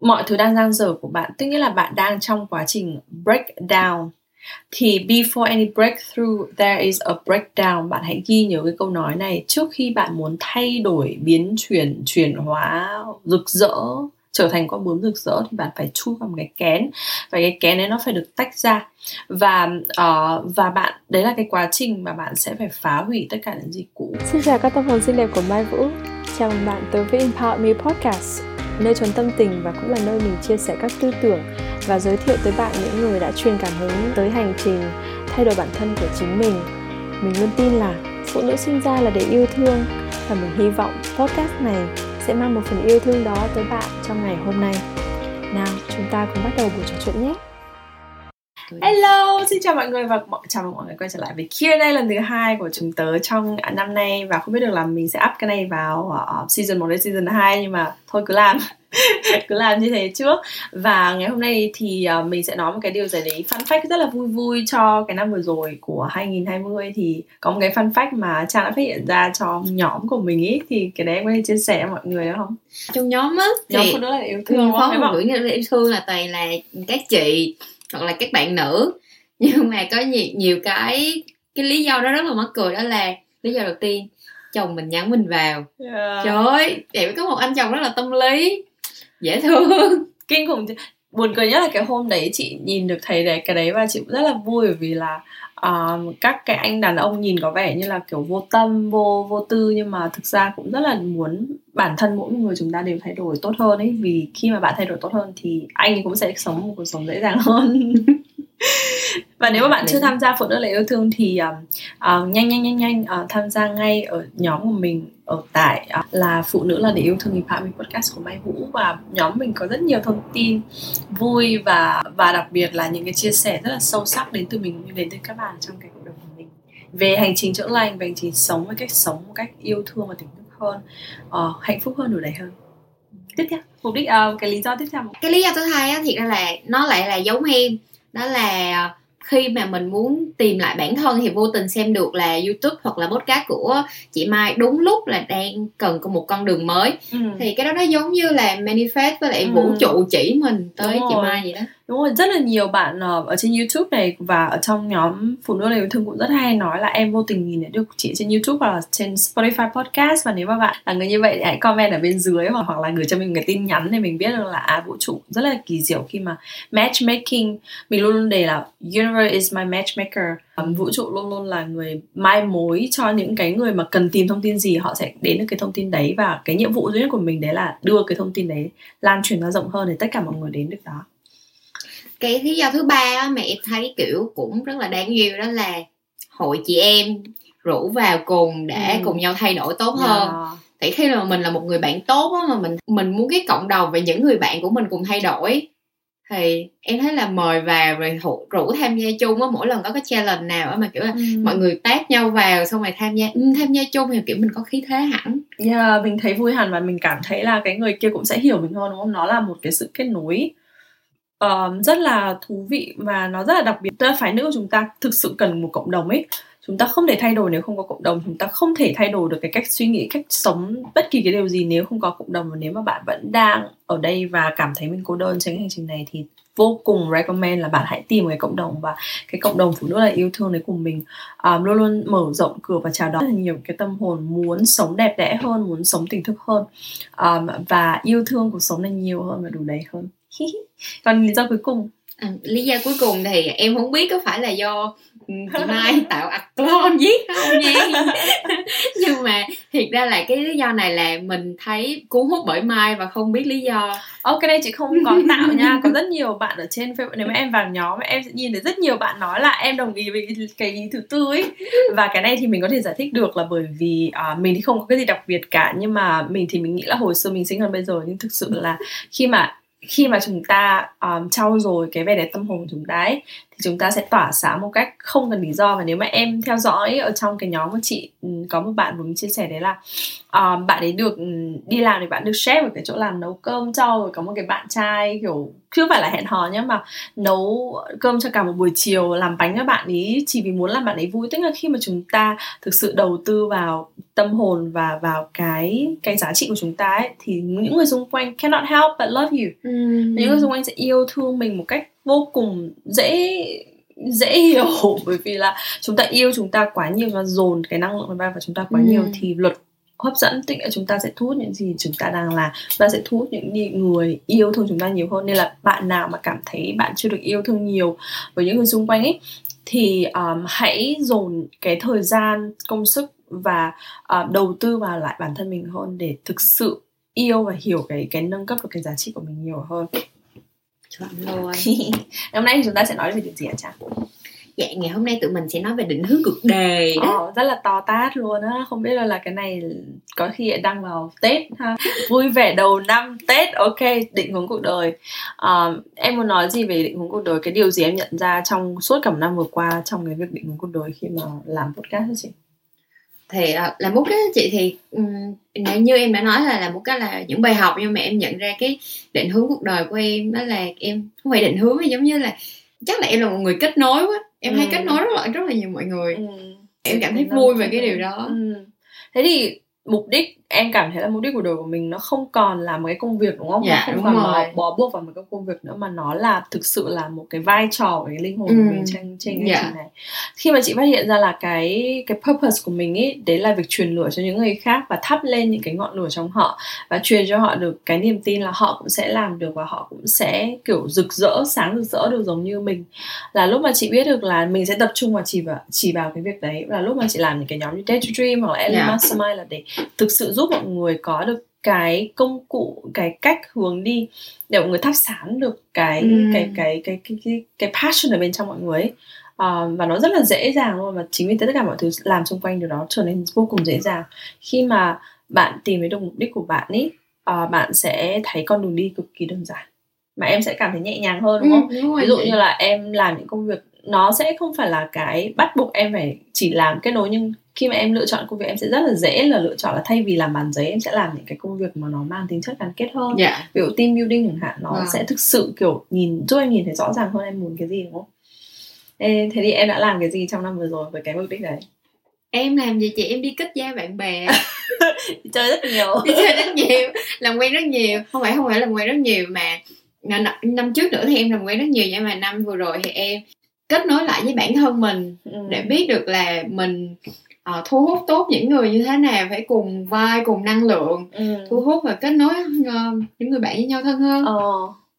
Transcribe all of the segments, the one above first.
mọi thứ đang giang dở của bạn tức nghĩa là bạn đang trong quá trình breakdown. thì before any breakthrough there is a breakdown. Bạn hãy ghi nhớ cái câu nói này. Trước khi bạn muốn thay đổi biến chuyển chuyển hóa rực rỡ trở thành con bướm rực rỡ thì bạn phải chui vào một cái kén. Và cái kén đấy nó phải được tách ra. Và uh, và bạn đấy là cái quá trình mà bạn sẽ phải phá hủy tất cả những gì cũ. Xin chào các tâm hồn xinh đẹp của Mai Vũ. Chào mừng bạn tới với Empower Me Podcast nơi trốn tâm tình và cũng là nơi mình chia sẻ các tư tưởng và giới thiệu tới bạn những người đã truyền cảm hứng tới hành trình thay đổi bản thân của chính mình. Mình luôn tin là phụ nữ sinh ra là để yêu thương và mình hy vọng podcast này sẽ mang một phần yêu thương đó tới bạn trong ngày hôm nay. Nào, chúng ta cùng bắt đầu buổi trò chuyện nhé. Hello, xin chào mọi người và chào mừng mọi người quay trở lại với Q&A lần thứ hai của chúng tớ trong năm nay. Và không biết được là mình sẽ up cái này vào uh, season 1 đến season 2 nhưng mà thôi cứ làm. Cứ làm như thế trước. Và ngày hôm nay thì uh, mình sẽ nói một cái điều gì đấy fun fact rất là vui vui cho cái năm vừa rồi của 2020 thì có một cái fun fact mà Trang đã phát hiện ra cho nhóm của mình ý. Thì cái đấy em có thể chia sẻ với mọi người được không? Trong nhóm á nhóm phụ nữ là yêu thương phó phụ nữ là yêu thương là toàn là các chị hoặc là các bạn nữ. Nhưng mà có nhiều nhiều cái cái lý do đó rất là mắc cười đó là lý do đầu tiên chồng mình nhắn mình vào. Yeah. trời ơi em có một anh chồng rất là tâm lý dễ thương. Kinh khủng. Buồn cười nhất là cái hôm đấy chị nhìn được thấy đấy cái đấy và chị cũng rất là vui bởi vì là uh, các cái anh đàn ông nhìn có vẻ như là kiểu vô tâm vô vô tư nhưng mà thực ra cũng rất là muốn bản thân mỗi người chúng ta đều thay đổi tốt hơn ấy. Vì khi mà bạn thay đổi tốt hơn thì anh cũng sẽ sống một cuộc sống dễ dàng hơn. Và nếu mà bạn chưa tham gia phụ nữ là yêu thương thì uh, uh, nhanh nhanh nhanh nhanh uh, tham gia ngay ở nhóm của mình ở tại uh, là phụ nữ là để yêu thương empowerment podcast của Mai Vũ. Và nhóm mình có rất nhiều thông tin vui và và đặc biệt là những cái chia sẻ rất là sâu sắc đến từ mình đến từ các bạn trong cái cộng đồng của mình. Về hành trình chữa lành về hành trình sống với cách sống một cách yêu thương và thức hơn uh, hạnh phúc hơn đủ đầy hơn tiếp theo mục đích uh, cái lý do tiếp theo cái lý do thứ hai á thiệt ra là nó lại là giống em đó là khi mà mình muốn tìm lại bản thân thì vô tình xem được là youtube hoặc là podcast của chị mai đúng lúc là đang cần có một con đường mới ừ. thì cái đó nó giống như là manifest với lại ừ. vũ trụ chỉ mình tới đúng chị rồi. mai vậy đó đúng rồi, rất là nhiều bạn ờ, ở trên youtube này và ở trong nhóm phụ nữ yêu thương cũng rất hay nói là em vô tình nhìn thấy được chị trên youtube hoặc là trên spotify podcast. Và nếu mà bạn là người như vậy thì hãy comment ở bên dưới hoặc hoặc là gửi cho mình cái tin nhắn để mình biết được là à vũ trụ rất là kỳ diệu khi mà matchmaking. Mình luôn luôn đề là, universe is my matchmaker. Vũ trụ luôn luôn là người mai mối cho những cái người mà cần tìm thông tin gì, họ sẽ đến được cái thông tin đấy. Và cái nhiệm vụ duy nhất của mình đấy là đưa cái thông tin đấy lan truyền ra rộng hơn để tất cả mọi người đến được đó cái lý do thứ ba mà em thấy kiểu cũng rất là đáng yêu đó là hội chị em rủ vào cùng để ừ. cùng nhau thay đổi tốt yeah. hơn thì khi mà mình là một người bạn tốt á mà mình mình muốn cái cộng đồng và những người bạn của mình cùng thay đổi thì em thấy là mời vào rồi rủ, rủ tham gia chung á mỗi lần có cái challenge nào á mà kiểu là ừ. mọi người tác nhau vào xong rồi tham gia ừ, tham gia chung thì kiểu mình có khí thế hẳn yeah, mình thấy vui hẳn và mình cảm thấy là cái người kia cũng sẽ hiểu mình hơn đúng không nó là một cái sự kết nối uh, rất là thú vị và nó rất là đặc biệt. Tức là phái nữ của chúng ta thực sự cần một cộng đồng ấy. Chúng ta không thể thay đổi nếu không có cộng đồng. Chúng ta không thể thay đổi được cái cách suy nghĩ cách sống bất kỳ cái điều gì nếu không có cộng đồng. Và nếu mà bạn vẫn đang ở đây và cảm thấy mình cô đơn trên cái hành trình này thì vô cùng recommend là bạn hãy tìm một cái cộng đồng. Và cái cộng đồng phụ nữ là yêu thương đấy của mình. Um, luôn luôn mở rộng cửa và chào đón rất là nhiều cái tâm hồn muốn sống đẹp đẽ hơn muốn sống tình thức hơn. Um, và yêu thương cuộc sống này nhiều hơn và đủ đầy hơn. còn lý do cuối cùng? À, lý do cuối cùng thì em không biết có phải là do ừ, chị Mai tạo ạc clone viết không nha. Nhưng mà thiệt ra là cái lý do này là mình thấy cuốn hút bởi Mai và không biết lý do. Ok đây chị không có tạo nha có rất nhiều bạn ở trên Facebook. Nếu mà em vào nhóm em sẽ nhìn thấy rất nhiều bạn nói là em đồng ý với cái ý thứ tư ấy. Và cái này thì mình có thể giải thích được là bởi vì uh, mình thì không có cái gì đặc biệt cả. Nhưng mà mình thì mình nghĩ là hồi xưa mình sinh hơn bây giờ nhưng thực sự là khi mà khi mà chúng ta um, trau dồi cái vẻ đẹp tâm hồn của chúng ta ấy, thì chúng ta sẽ tỏa sáng một cách không cần lý do. Và nếu mà em theo dõi ở trong cái nhóm của chị có một bạn vừa mới chia sẻ đấy là um, bạn ấy được đi làm thì bạn được chef ở cái chỗ làm nấu cơm cho rồi có một cái bạn trai kiểu chưa phải là hẹn hò nhé mà nấu cơm cho cả một buổi chiều làm bánh cho bạn ấy chỉ vì muốn làm bạn ấy vui. Tức là khi mà chúng ta thực sự đầu tư vào tâm hồn và vào cái cái giá trị của chúng ta ấy thì những người xung quanh cannot help but love you. Ừ. những người xung quanh sẽ yêu thương mình một cách vô cùng dễ dễ hiểu bởi vì là chúng ta yêu chúng ta quá nhiều và dồn cái năng lượng vào chúng ta quá nhiều Ừ. thì luật hấp dẫn tức là chúng ta sẽ thu hút những gì chúng ta đang làm và sẽ thu hút những người yêu thương chúng ta nhiều hơn. Nên là bạn nào mà cảm thấy bạn chưa được yêu thương nhiều với những người xung quanh ấy thì um, hãy dồn cái thời gian công sức và uh, đầu tư vào lại bản thân mình hơn để thực sự yêu và hiểu cái cái nâng cấp được cái giá trị của mình nhiều hơn chuẩn luôn hôm nay chúng ta sẽ nói về điều gì hả Trang? dạ ngày hôm nay tụi mình sẽ nói về định hướng cuộc đời. Đó Ồ, rất là to tát luôn á. Không biết là, cái này có khi đăng vào tết ha. Vui vẻ đầu năm tết ok định hướng cuộc đời. Ờ, em muốn nói gì về định hướng cuộc đời? Cái điều gì em nhận ra trong suốt cả một năm vừa qua trong cái việc định hướng cuộc đời khi mà làm podcast hả chị thì à, là một cái chị thì um, nếu như em đã nói là là một cái là những bài học nhưng mà em nhận ra cái định hướng cuộc đời của em đó là em không phải định hướng mà giống như là chắc là em là một người kết nối quá em hay Ừ. kết nối rất là rất là nhiều mọi người ừ. em cảm thấy vui về cái điều đó ừ. thế thì mục đích em cảm thấy là mục đích của đời của mình nó không còn là một cái công việc đúng không Dạ, nó không còn rồi. bó, buộc vào một cái công việc nữa mà nó là thực sự là một cái vai trò của cái linh hồn Ừ. của mình trên trên cái Dạ. trình này khi mà chị phát hiện ra là cái cái purpose của mình ấy đấy là việc truyền lửa cho những người khác và thắp lên những cái ngọn lửa trong họ và truyền cho họ được cái niềm tin là họ cũng sẽ làm được và họ cũng sẽ kiểu rực rỡ sáng rực rỡ được giống như mình là lúc mà chị biết được là mình sẽ tập trung vào chỉ vào chỉ vào cái việc đấy là lúc mà chị làm những cái nhóm như Dare to Dream hoặc là Ellie Dạ. Mastermind là để thực sự giúp mọi người có được cái công cụ cái cách hướng đi để mọi người thắp sáng được cái Ừm. cái, cái cái cái cái cái passion ở bên trong mọi người ấy. Ờ, và nó rất là dễ dàng luôn và chính vì thế tất cả mọi thứ làm xung quanh điều đó trở nên vô cùng dễ dàng khi mà bạn tìm thấy được mục đích của bạn ấy ờ, bạn sẽ thấy con đường đi cực kỳ đơn giản mà em sẽ cảm thấy nhẹ nhàng hơn đúng không Ừ, đúng rồi ví dụ như là em làm những công việc nó sẽ không phải là cái bắt buộc em phải chỉ làm kết nối nhưng khi mà em lựa chọn công việc em sẽ rất là dễ là lựa chọn là thay vì làm bàn giấy em sẽ làm những cái công việc mà nó mang tính chất gắn kết hơn. Dạ. Ví dụ team building chẳng hạn nó Vâng. sẽ thực sự kiểu nhìn giúp em nhìn thấy rõ ràng hơn em muốn cái gì đúng không? Ê, thế thì em đã làm cái gì trong năm vừa rồi với cái mục đích đấy? Em làm gì chị? Em đi kết giao bạn bè. Chơi rất nhiều. Đi chơi rất nhiều làm quen rất nhiều. Không phải không phải làm quen rất nhiều mà năm, năm trước nữa thì em làm quen rất nhiều nhưng mà năm vừa rồi thì em kết nối lại với bản thân mình Ừ. để biết được là mình ờ, thu hút tốt những người như thế nào phải cùng vai cùng năng lượng ừ. thu hút và kết nối ờ, những người bạn với nhau thân hơn. Ờ,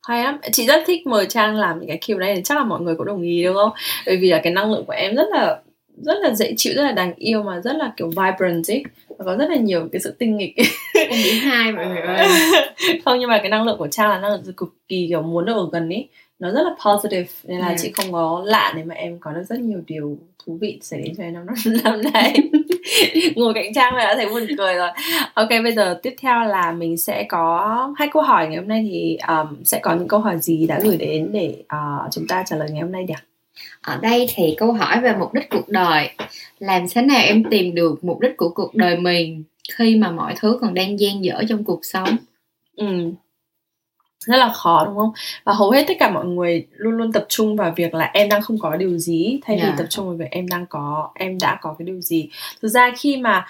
hay lắm. Chị rất thích mời trang làm những cái kiểu này chắc là mọi người cũng đồng ý đúng không? Bởi vì là cái năng lượng của em rất là rất là dễ chịu rất là đáng yêu mà rất là kiểu vibrant ấy. Và có rất là nhiều cái sự tinh nghịch. Em bị hai mọi người ơi. Không nhưng mà cái năng lượng của trang là năng lượng cực kỳ kiểu muốn được ở gần ấy nó rất là positive nên là Ừ. chị không có lạ nếu mà em có được rất nhiều điều thú vị xảy đến cho em năm năm nay. Ngồi cạnh trang mà đã thấy buồn cười rồi. Ok bây giờ tiếp theo là mình sẽ có hai câu hỏi ngày hôm nay thì um, sẽ có những câu hỏi gì đã gửi đến để uh, chúng ta trả lời ngày hôm nay nhỉ ở đây thì câu hỏi về mục đích cuộc đời. Làm thế nào em tìm được mục đích của cuộc đời mình khi mà mọi thứ còn đang dang dở trong cuộc sống? Ừ rất là khó đúng không? Và hầu hết tất cả mọi người luôn luôn tập trung vào việc là em đang không có điều gì thay vì Dạ. tập trung vào việc em đang có em đã có cái điều gì. Thực ra khi mà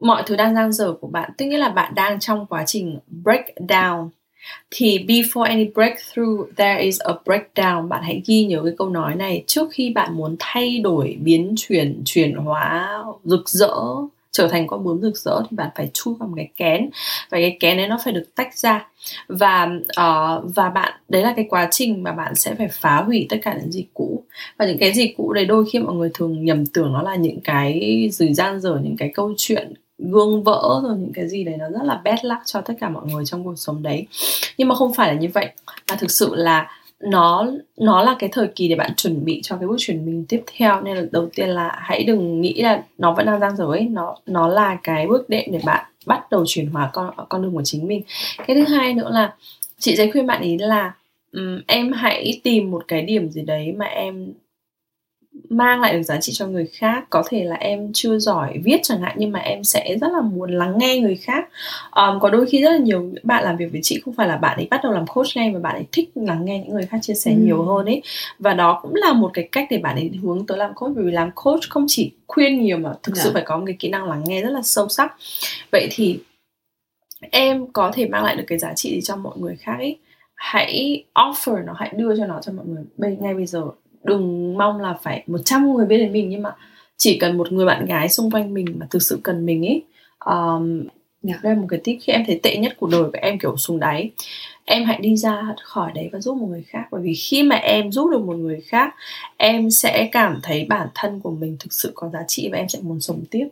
mọi thứ đang dang dở của bạn tức nghĩa là bạn đang trong quá trình break down thì before any breakthrough there is a breakdown. Bạn hãy ghi nhớ cái câu nói này trước khi bạn muốn thay đổi biến chuyển chuyển hóa rực rỡ trở thành con bướm rực rỡ thì bạn phải chui vào một cái kén và cái kén đấy nó phải được tách ra. Và uh, và bạn đấy là cái quá trình mà bạn sẽ phải phá hủy tất cả những gì cũ. Và những cái gì cũ đấy đôi khi mọi người thường nhầm tưởng nó là những cái rủi gian dở những cái câu chuyện gương vỡ rồi những cái gì đấy nó rất là bad luck cho tất cả mọi người trong cuộc sống đấy. Nhưng mà không phải là như vậy. Mà thực sự là nó nó là cái thời kỳ để bạn chuẩn bị cho cái bước chuyển mình tiếp theo. Nên là đầu tiên là hãy đừng nghĩ là nó vẫn đang giang dở ấy. Nó nó là cái bước đệm để bạn bắt đầu chuyển hóa con con đường của chính mình. Cái thứ hai nữa là chị sẽ khuyên bạn ý là um, em hãy tìm một cái điểm gì đấy mà em mang lại được giá trị cho người khác. Có thể là em chưa giỏi viết chẳng hạn nhưng mà em sẽ rất là muốn lắng nghe người khác. Um, có đôi khi rất là nhiều bạn làm việc với chị không phải là bạn ấy bắt đầu làm coach ngay mà bạn ấy thích lắng nghe những người khác chia sẻ ừ. nhiều hơn ấy. Và đó cũng là một cái cách để bạn ấy hướng tới làm coach vì làm coach không chỉ khuyên nhiều mà thực dạ. sự phải có một cái kỹ năng lắng nghe rất là sâu sắc. Vậy thì em có thể mang lại được cái giá trị gì cho mọi người khác ấy? Hãy offer nó hãy đưa cho nó cho mọi người bây ngay bây giờ đừng mong là phải 100 người biết đến mình nhưng mà chỉ cần một người bạn gái xung quanh mình mà thực sự cần mình ấy um, yeah. đây là một cái tip khi em thấy tệ nhất của đời của em kiểu xuống đáy em hãy đi ra khỏi đấy và giúp một người khác bởi vì khi mà em giúp được một người khác em sẽ cảm thấy bản thân của mình thực sự có giá trị và em sẽ muốn sống tiếp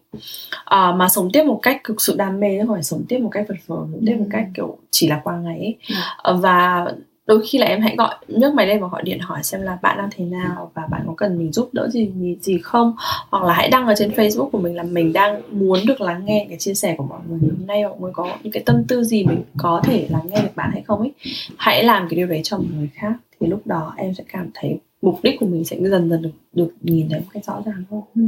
à, mà sống tiếp một cách thực sự đam mê không phải sống tiếp một cách vật vờ sống tiếp một cách kiểu chỉ là qua ngày ấy. À, và đôi khi là em hãy gọi nhấc máy lên và gọi điện hỏi xem là bạn đang thế nào và bạn có cần mình giúp đỡ gì gì, gì không hoặc là hãy đăng ở trên Facebook của mình là mình đang muốn được lắng nghe cái chia sẻ của mọi người hôm nay mọi người có những cái tâm tư gì mình có thể lắng nghe được bạn hay không ấy hãy làm cái điều đấy cho một người khác thì lúc đó em sẽ cảm thấy mục đích của mình sẽ dần dần được được nhìn thấy một cách rõ ràng hơn ừ.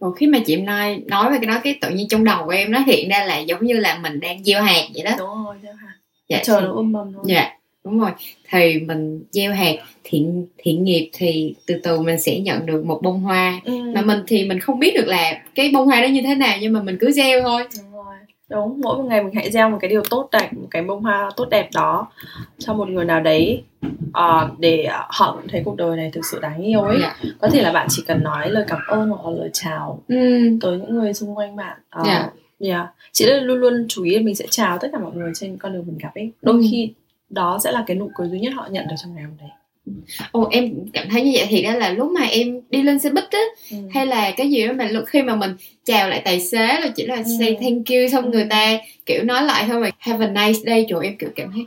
Rồi khi mà chị nói nói về cái đó cái tự nhiên trong đầu của em nó hiện ra là giống như là mình đang gieo hạt vậy đó. Đúng rồi, gieo hạt. Dạ, chờ nó um mầm thôi. Dạ đúng rồi thì mình gieo hạt thiện thiện nghiệp thì từ từ mình sẽ nhận được một bông hoa ừ. mà mình thì mình không biết được là cái bông hoa đó như thế nào nhưng mà mình cứ gieo thôi đúng rồi đúng mỗi một ngày mình hãy gieo một cái điều tốt đẹp một cái bông hoa tốt đẹp đó cho một người nào đấy uh, để họ cũng thấy cuộc đời này thực sự đáng yêu ấy yeah. Dạ. có thể là bạn chỉ cần nói lời cảm ơn hoặc là lời chào ừ. tới những người xung quanh bạn uh, yeah. Yeah. chị luôn luôn chú ý mình sẽ chào tất cả mọi người trên con đường mình gặp ấy đôi ừ. khi đó sẽ là cái nụ cười duy nhất họ nhận được trong ngày hôm đấy Ồ em cảm thấy như vậy thì đó là lúc mà em đi lên xe buýt á ừ. hay là cái gì đó mà lúc khi mà mình chào lại tài xế là chỉ là ừ. say thank you xong ừ. người ta kiểu nói lại thôi mà have a nice day rồi em kiểu cảm thấy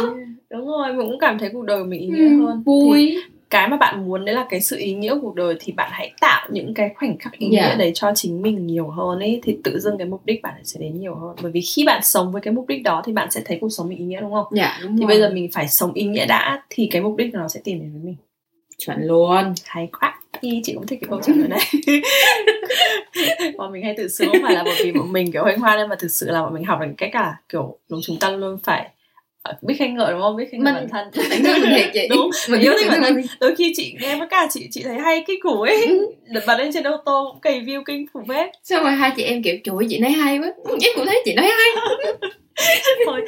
oh. đúng rồi mình cũng cảm thấy cuộc đời mình ý nghĩa ừ, hơn vui thì cái mà bạn muốn đấy là cái sự ý nghĩa của cuộc đời thì bạn hãy tạo những cái khoảnh khắc ý nghĩa yeah. Dạ. đấy cho chính mình nhiều hơn ấy thì tự dưng cái mục đích bạn sẽ đến nhiều hơn bởi vì khi bạn sống với cái mục đích đó thì bạn sẽ thấy cuộc sống mình ý nghĩa đúng không? Dạ đúng Thì rồi. bây giờ mình phải sống ý nghĩa đã thì cái mục đích nó sẽ tìm đến với mình. Chuẩn luôn. Hay quá. Thì chị cũng thích cái câu trả lời này. bọn mình hay tự sướng không phải là bởi vì bọn mình kiểu hoanh hoa nên mà thực sự là bọn mình học được cách cả kiểu chúng ta luôn phải biết khen ngợi đúng không? Biết khen ngợi bản thân. Bản thân mình thiệt đúng mình yêu thích bản thân đôi khi chị nghe với cả chị chị thấy hay cái củ ấy. Ừ. đợt bật lên trên ô tô cũng cày view kinh khủng phết. Xong rồi hai chị em kiểu trời chị nói hay quá. Em cũng thấy chị nói hay. Thôi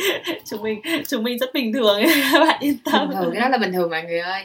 chúng mình chúng mình rất bình thường ấy bạn yên tâm. Bình thường cái đó là bình thường mọi người ơi.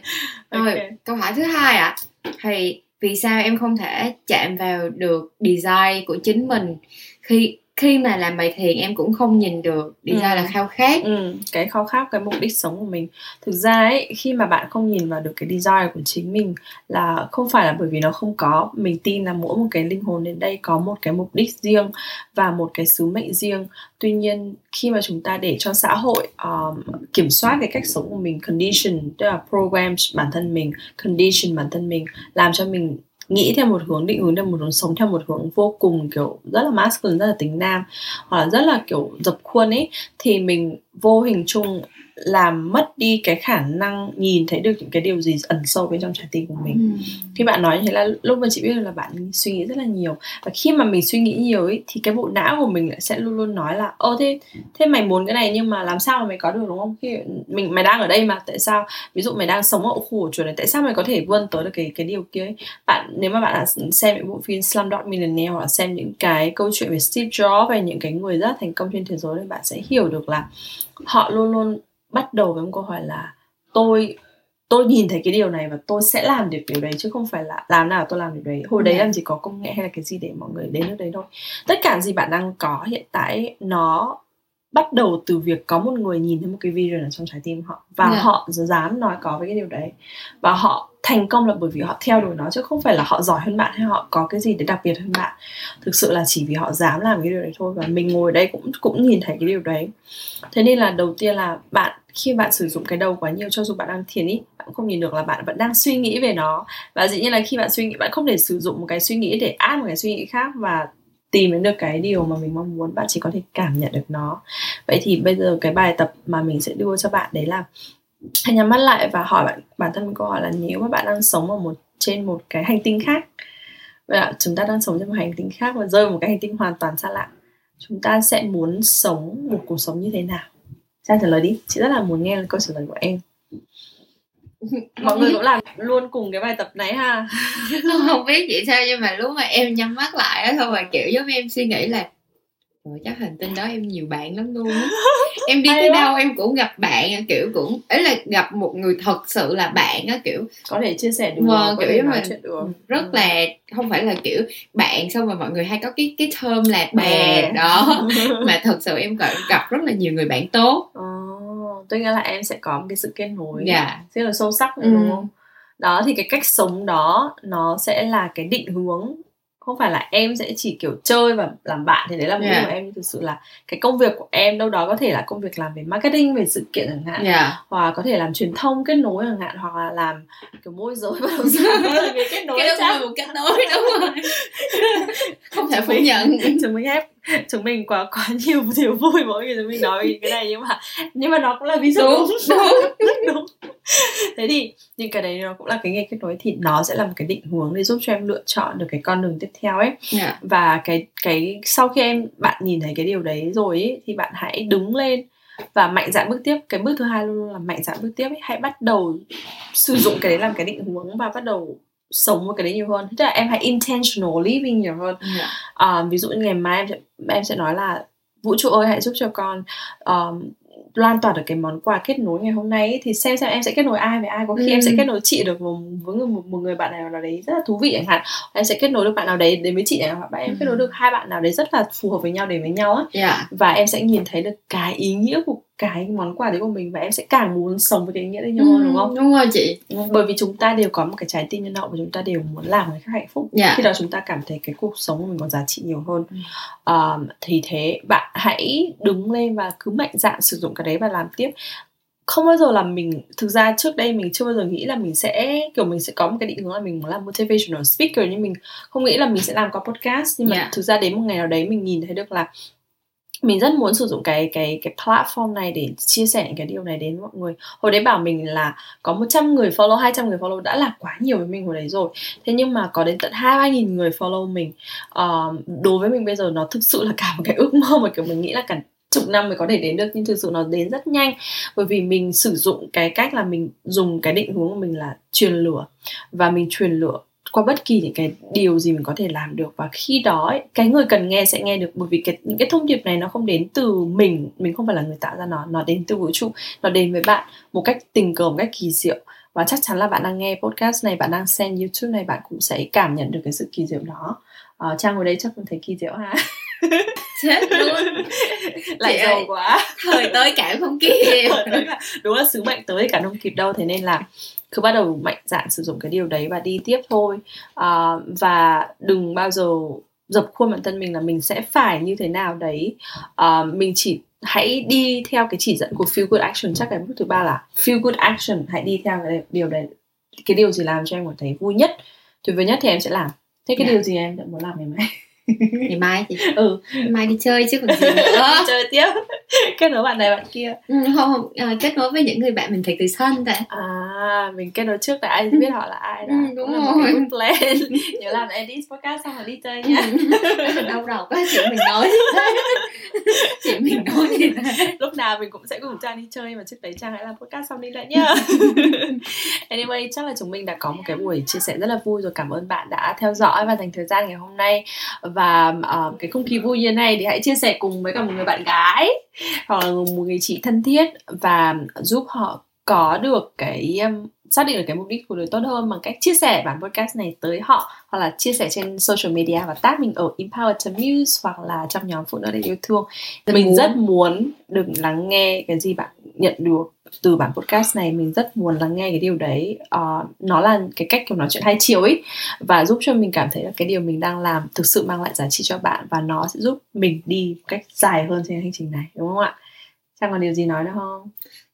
Rồi okay. câu hỏi thứ hai ạ. À, thì vì sao em không thể chạm vào được design của chính mình khi khi mà làm bài thiền em cũng không nhìn được đi ừ. ra là khao khát ừ. cái khao khát cái mục đích sống của mình thực ra ấy khi mà bạn không nhìn vào được cái desire của chính mình là không phải là bởi vì nó không có mình tin là mỗi một cái linh hồn đến đây có một cái mục đích riêng và một cái sứ mệnh riêng tuy nhiên khi mà chúng ta để cho xã hội um, kiểm soát cái cách sống của mình condition tức là program bản thân mình condition bản thân mình làm cho mình nghĩ theo một hướng, định hướng theo một hướng, sống theo một hướng vô cùng, kiểu, rất là masculine, rất là tính nam, hoặc là rất là kiểu dập khuôn ấy, thì mình vô hình chung làm mất đi cái khả năng nhìn thấy được những cái điều gì ẩn sâu bên trong trái tim của mình. Ừ. khi bạn nói như thế là lúc mà chị biết là bạn suy nghĩ rất là nhiều. Và khi mà mình suy nghĩ nhiều ấy thì cái bộ não của mình lại sẽ luôn luôn nói là ô thế thế mày muốn cái này nhưng mà làm sao mà mày có được đúng không? Khi mình mày đang ở đây mà tại sao ví dụ mày đang sống ở khu của chuột này tại sao mày có thể vươn tới được cái cái điều kia ấy? Bạn nếu mà bạn xem những bộ phim Slumdog Millionaire hoặc là xem những cái câu chuyện về Steve Jobs về những cái người rất thành công trên thế giới thì bạn sẽ hiểu được là họ luôn luôn bắt đầu với một câu hỏi là tôi tôi nhìn thấy cái điều này và tôi sẽ làm được điều đấy chứ không phải là làm nào tôi làm được đấy hồi đấy dạ. làm gì có công nghệ hay là cái gì để mọi người đến nước đấy thôi tất cả gì bạn đang có hiện tại nó bắt đầu từ việc có một người nhìn thấy một cái vision ở trong trái tim họ và yeah. Dạ. họ dám nói có với cái điều đấy và họ thành công là bởi vì họ theo đuổi nó chứ không phải là họ giỏi hơn bạn hay họ có cái gì để đặc biệt hơn bạn thực sự là chỉ vì họ dám làm cái điều đấy thôi và mình ngồi đây cũng cũng nhìn thấy cái điều đấy thế nên là đầu tiên là bạn khi bạn sử dụng cái đầu quá nhiều cho dù bạn đang thiền ý bạn không nhìn được là bạn vẫn đang suy nghĩ về nó và dĩ nhiên là khi bạn suy nghĩ bạn không thể sử dụng một cái suy nghĩ để áp một cái suy nghĩ khác và tìm đến được cái điều mà mình mong muốn, bạn chỉ có thể cảm nhận được nó. Vậy thì bây giờ cái bài tập mà mình sẽ đưa cho bạn đấy là hãy nhắm mắt lại và hỏi bạn, bản thân mình câu hỏi là nếu mà bạn đang sống ở một, trên một cái hành tinh khác và chúng ta đang sống trên một hành tinh khác và rơi vào một cái hành tinh hoàn toàn xa lạ, chúng ta sẽ muốn sống một cuộc sống như thế nào? Trang trả lời đi, chị rất là muốn nghe câu trả lời của em. mọi người cũng làm luôn cùng cái bài tập này ha. Không, không biết chị sao nhưng mà lúc mà em nhắm mắt lại á thôi mà kiểu giống em suy nghĩ là rồi chắc hành tinh đó em nhiều bạn lắm luôn á. Em đi tới đâu em cũng gặp bạn kiểu cũng ấy là gặp một người thật sự là bạn á kiểu có thể chia sẻ được mà, kiểu nói mình rất ừ. là không phải là kiểu bạn xong rồi mọi người hay có cái cái thơm là bè. đó. Mà thật sự em gặp, gặp rất là nhiều người bạn tốt. Oh, tức nghĩa là em sẽ có một cái sự kết nối yeah. Dạ. rất là sâu sắc ừ. đúng không đó thì cái cách sống đó nó sẽ là cái định hướng không phải là em sẽ chỉ kiểu chơi và làm bạn thì đấy là mục đích yeah. của em thực sự là cái công việc của em đâu đó có thể là công việc làm về marketing về sự kiện chẳng hạn yeah. hoặc có thể làm truyền thông kết nối chẳng hạn hoặc là làm kiểu môi giới bất động sản về kết nối cái đó một kết nối đúng rồi không thể phủ nhận chúng mình ép chúng mình quá quá nhiều điều vui mỗi khi chúng mình nói cái này nhưng mà nhưng mà nó cũng là ví dụ đúng đúng, đúng. thế thì những cái đấy nó cũng là cái nghề kết nối thì nó sẽ là một cái định hướng để giúp cho em lựa chọn được cái con đường tiếp theo ấy yeah. Dạ. và cái cái sau khi em bạn nhìn thấy cái điều đấy rồi ấy, thì bạn hãy đứng lên và mạnh dạn bước tiếp cái bước thứ hai luôn luôn là mạnh dạn bước tiếp ấy. hãy bắt đầu sử dụng cái đấy làm cái định hướng và bắt đầu sống với cái đấy nhiều hơn tức là em hãy intentional living nhiều hơn yeah. Dạ. um, ví dụ như ngày mai em sẽ em sẽ nói là vũ trụ ơi hãy giúp cho con um, lan tỏa được cái món quà kết nối ngày hôm nay ấy, thì xem xem em sẽ kết nối ai với ai có khi ừ. em sẽ kết nối chị được với, với một, một người bạn nào đấy rất là thú vị chẳng hạn em sẽ kết nối được bạn nào đấy đến với chị chẳng hạn em ừ. kết nối được hai bạn nào đấy rất là phù hợp với nhau đến với nhau á yeah. Dạ. và em sẽ nhìn thấy được cái ý nghĩa của cái món quà đấy của mình và em sẽ càng muốn sống với cái ý nghĩa đấy nhiều hơn ừ, đúng không đúng rồi chị bởi vì chúng ta đều có một cái trái tim nhân hậu và chúng ta đều muốn làm người khác hạnh phúc yeah. Dạ. khi đó chúng ta cảm thấy cái cuộc sống của mình có giá trị nhiều hơn ừ. um, thì thế bạn hãy đứng lên và cứ mạnh dạn sử dụng cái đấy và làm tiếp không bao giờ là mình thực ra trước đây mình chưa bao giờ nghĩ là mình sẽ kiểu mình sẽ có một cái định hướng là mình muốn làm motivational speaker nhưng mình không nghĩ là mình sẽ làm qua podcast nhưng mà yeah. Dạ. thực ra đến một ngày nào đấy mình nhìn thấy được là mình rất muốn sử dụng cái cái cái platform này để chia sẻ những cái điều này đến mọi người. Hồi đấy bảo mình là có 100 người follow 200 người follow đã là quá nhiều với mình hồi đấy rồi. Thế nhưng mà có đến tận hai ba nghìn người follow mình. Uh, đối với mình bây giờ nó thực sự là cả một cái ước mơ mà kiểu mình nghĩ là cả chục năm mới có thể đến được. Nhưng thực sự nó đến rất nhanh. Bởi vì mình sử dụng cái cách là mình dùng cái định hướng của mình là truyền lửa. Và mình truyền lửa qua bất kỳ những cái điều gì mình có thể làm được. Và khi đó ấy, cái người cần nghe sẽ nghe được. Bởi vì cái những cái thông điệp này nó không đến từ mình. Mình không phải là người tạo ra nó. Nó đến từ vũ trụ. Nó đến với bạn một cách tình cờ một cách kỳ diệu. Và chắc chắn là bạn đang nghe podcast này bạn đang xem youtube này bạn cũng sẽ cảm nhận được cái sự kỳ diệu đó. Uh, trang ngồi đây chắc cũng thấy kỳ diệu ha. Chết luôn. Lại giàu quá. thời tới cảm không kịp. Đúng là sứ mệnh tới cả không kịp đâu. Thế nên là cứ bắt đầu mạnh dạn sử dụng cái điều đấy và đi tiếp thôi. À, và đừng bao giờ dập khuôn bản thân mình là mình sẽ phải như thế nào đấy. À, mình chỉ hãy đi theo cái chỉ dẫn của feel good action. Chắc cái bước thứ ba là feel good action. Hãy đi theo cái điều đấy cái điều gì làm cho em cảm thấy vui nhất tuyệt vời nhất thì em sẽ làm. Thế cái yeah. Dạ. điều gì em muốn làm ngày mai ngày mai thì ừ. Mai đi chơi chứ còn gì nữa. Đi chơi tiếp. Kết nối bạn này bạn kia. Ừ, không không à, kết nối với những người bạn mình thấy từ sân tại à mình kết nối trước là ai biết họ là ai đó. ừ, đúng rồi. một plan. Nhớ làm edit podcast xong rồi đi chơi nha ừ. đau đầu quá chị mình nói chị mình nói gì lúc nào mình cũng sẽ cùng trang đi chơi mà trước đấy trang hãy làm podcast xong đi lại nhá. Anyway chắc là chúng mình đã có một cái buổi chia sẻ rất là vui rồi. Cảm ơn bạn đã theo dõi và dành thời gian ngày hôm nay. Và uh, cái không khí vui như này thì hãy chia sẻ cùng với cả một người bạn gái hoặc là một người chị thân thiết và giúp họ có được cái um, xác định được cái mục đích của đời tốt hơn bằng cách chia sẻ bản podcast này tới họ hoặc là chia sẻ trên social media và tag mình ở empower muse hoặc là trong nhóm phụ nữ để yêu thương. Mình muốn. rất muốn được lắng nghe cái gì bạn nhận được từ bản podcast này. Mình rất muốn lắng nghe cái điều đấy. Uh, nó là cái cách kiểu nói chuyện hai chiều ấy. Và giúp cho mình cảm thấy là cái điều mình đang làm thực sự mang lại giá trị cho bạn. Và nó sẽ giúp mình đi cách dài hơn trên hành trình này. Đúng không ạ? Trang còn điều gì nói nữa không?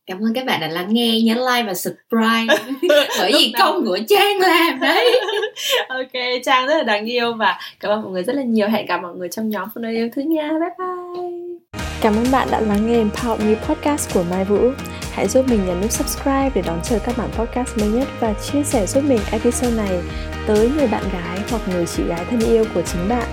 Cảm ơn các bạn đã lắng nghe, nhấn like và subscribe Bởi vì công của Trang làm đấy Ok, Trang rất là đáng yêu và cảm ơn mọi người rất là nhiều Hẹn gặp mọi người trong nhóm phụ nữ yêu thương nha Bye bye Cảm ơn bạn đã lắng nghe Empower Me Podcast của Mai Vũ. Hãy giúp mình nhấn nút subscribe để đón chờ các bản podcast mới nhất và chia sẻ giúp mình episode này tới người bạn gái hoặc người chị gái thân yêu của chính bạn.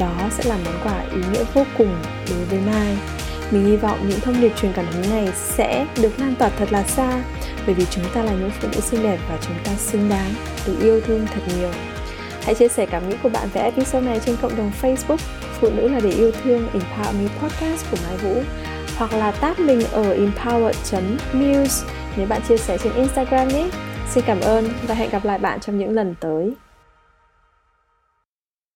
Đó sẽ là món quà ý nghĩa vô cùng đối với Mai. Mình hy vọng những thông điệp truyền cảm hứng này sẽ được lan tỏa thật là xa, bởi vì chúng ta là những phụ nữ xinh đẹp và chúng ta xứng đáng được yêu thương thật nhiều. Hãy chia sẻ cảm nghĩ của bạn về episode này trên cộng đồng Facebook, Phụ nữ là để yêu thương, Empower Me Podcast của Mai Vũ, hoặc là tag mình ở empowered.news nếu bạn chia sẻ trên Instagram nhé. Xin cảm ơn và hẹn gặp lại bạn trong những lần tới.